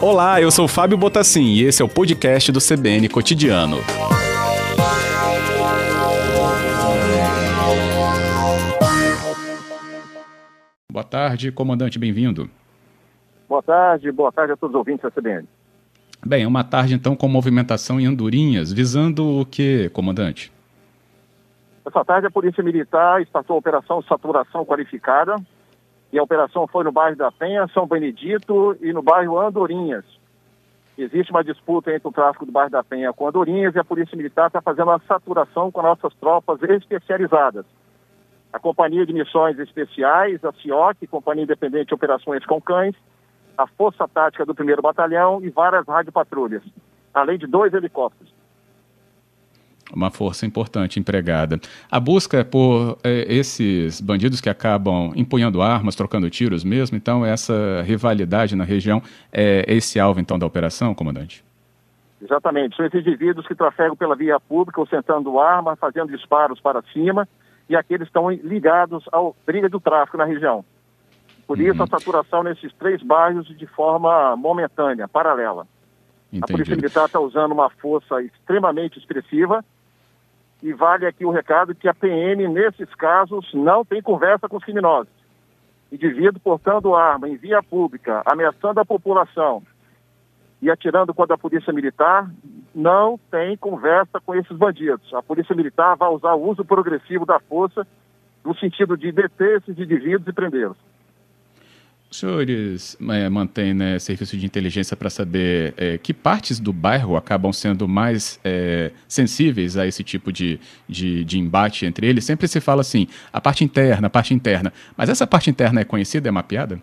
Olá, eu sou Fábio Botassin e esse é o podcast do CBN Cotidiano. Boa tarde, comandante, bem-vindo. Boa tarde, boa tarde a todos os ouvintes da CBN. Bem, uma tarde então com movimentação em Andorinhas, visando o que, comandante? Essa tarde a Polícia Militar startou a Operação Saturação Qualificada, e a operação foi no bairro da Penha, São Benedito e no bairro Andorinhas. Existe uma disputa entre o tráfico do bairro da Penha com Andorinhas e a Polícia Militar está fazendo uma saturação com nossas tropas especializadas. A Companhia de Missões Especiais, a CIOC, Companhia Independente de Operações com Cães, a Força Tática do 1 Batalhão e várias radiopatrulhas, além de dois helicópteros uma força importante empregada. A busca é por é, esses bandidos que acabam empunhando armas, trocando tiros mesmo, então essa rivalidade na região é esse alvo então da operação, comandante? Exatamente, são esses indivíduos que trafegam pela via pública, ostentando arma, fazendo disparos para cima, e aqueles estão ligados ao briga do tráfico na região. Por isso uhum. a saturação nesses três bairros de forma momentânea, paralela. A Polícia Militar está usando uma força extremamente expressiva, e vale aqui o recado que a PM, nesses casos, não tem conversa com os criminosos. Indivíduo portando arma em via pública, ameaçando a população e atirando contra a polícia militar, não tem conversa com esses bandidos. A polícia militar vai usar o uso progressivo da força no sentido de deter esses indivíduos e prendê-los. Os senhores é, mantêm né, serviço de inteligência para saber é, que partes do bairro acabam sendo mais é, sensíveis a esse tipo de, de, de, embate entre eles? Sempre se fala assim, a parte interna, a parte interna. Mas essa parte interna é conhecida, é mapeada?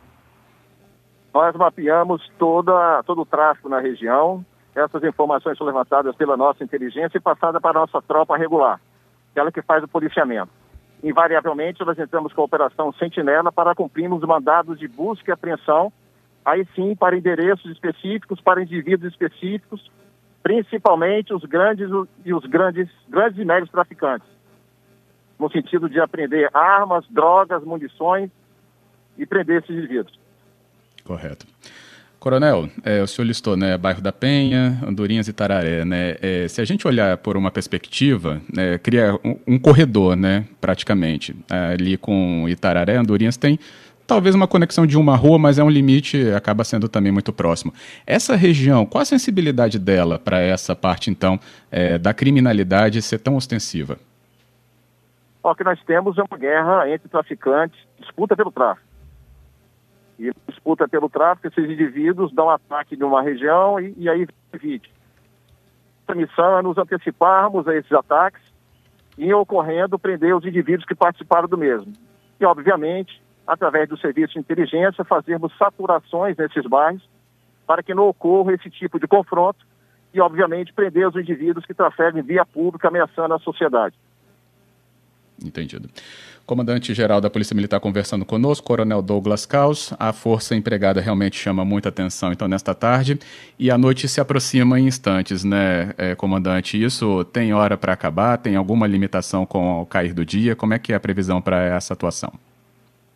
Nós mapeamos toda, todo o tráfego na região. Essas informações são levantadas pela nossa inteligência e passadas para a nossa tropa regular, aquela que faz o policiamento invariavelmente nós entramos com a Operação Sentinela para cumprirmos mandados de busca e apreensão, aí sim para endereços específicos, para indivíduos específicos, principalmente os grandes e os grandes, grandes e médios traficantes, no sentido de apreender armas, drogas, munições e prender esses indivíduos. Correto. Coronel, é, o senhor listou, né, bairro da Penha, Andorinhas e Tararé, né? É, se a gente olhar por uma perspectiva, né, cria um, um, corredor, né, praticamente. Ali com Itararé, Andorinhas tem talvez uma conexão de uma rua, mas é um limite, acaba sendo também muito próximo. Essa região, qual a sensibilidade dela para essa parte, então, é, da criminalidade ser tão ostensiva? O que nós temos é uma guerra entre traficantes, disputa pelo tráfico e disputa pelo tráfico, esses indivíduos dão ataque de uma região e, e aí divide. A missão é nos anteciparmos a esses ataques e, ocorrendo, prender os indivíduos que participaram do mesmo. E, obviamente, através do serviço de inteligência, fazermos saturações nesses bairros para que não ocorra esse tipo de confronto e, obviamente, prender os indivíduos que trafegam via pública ameaçando a sociedade. Entendido. Comandante-geral da Polícia Militar conversando conosco, Coronel Douglas Caos. A força empregada realmente chama muita atenção, então, nesta tarde. E a noite se aproxima em instantes, né, é, comandante? Isso tem hora para acabar? Tem alguma limitação com o cair do dia? Como é que é a previsão para essa atuação?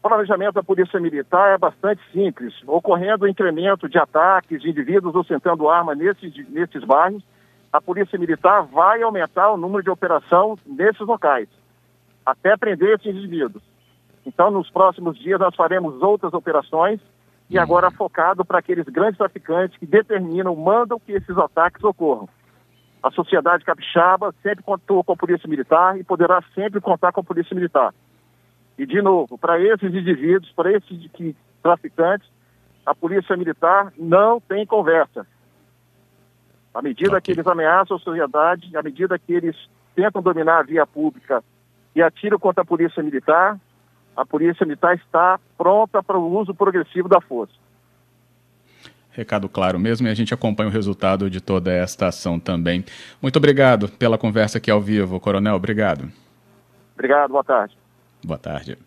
O planejamento da Polícia Militar é bastante simples. Ocorrendo o incremento de ataques de indivíduos ostentando arma nesses, nesses bairros, a Polícia Militar vai aumentar o número de operação nesses locais até prender esses indivíduos. Então, nos próximos dias, nós faremos outras operações e uhum. agora focado para aqueles grandes traficantes que determinam, mandam que esses ataques ocorram. A sociedade capixaba sempre contou com a Polícia Militar e poderá sempre contar com a Polícia Militar. E, de novo, para esses indivíduos, para esses traficantes, a Polícia Militar não tem conversa. À medida que eles ameaçam a sociedade, à medida que eles tentam dominar a via pública e atiram contra a polícia militar, a polícia militar está pronta para o uso progressivo da força. Recado claro mesmo, e a gente acompanha o resultado de toda esta ação também. Muito obrigado pela conversa aqui ao vivo, Coronel. Obrigado. Obrigado, boa tarde. Boa tarde.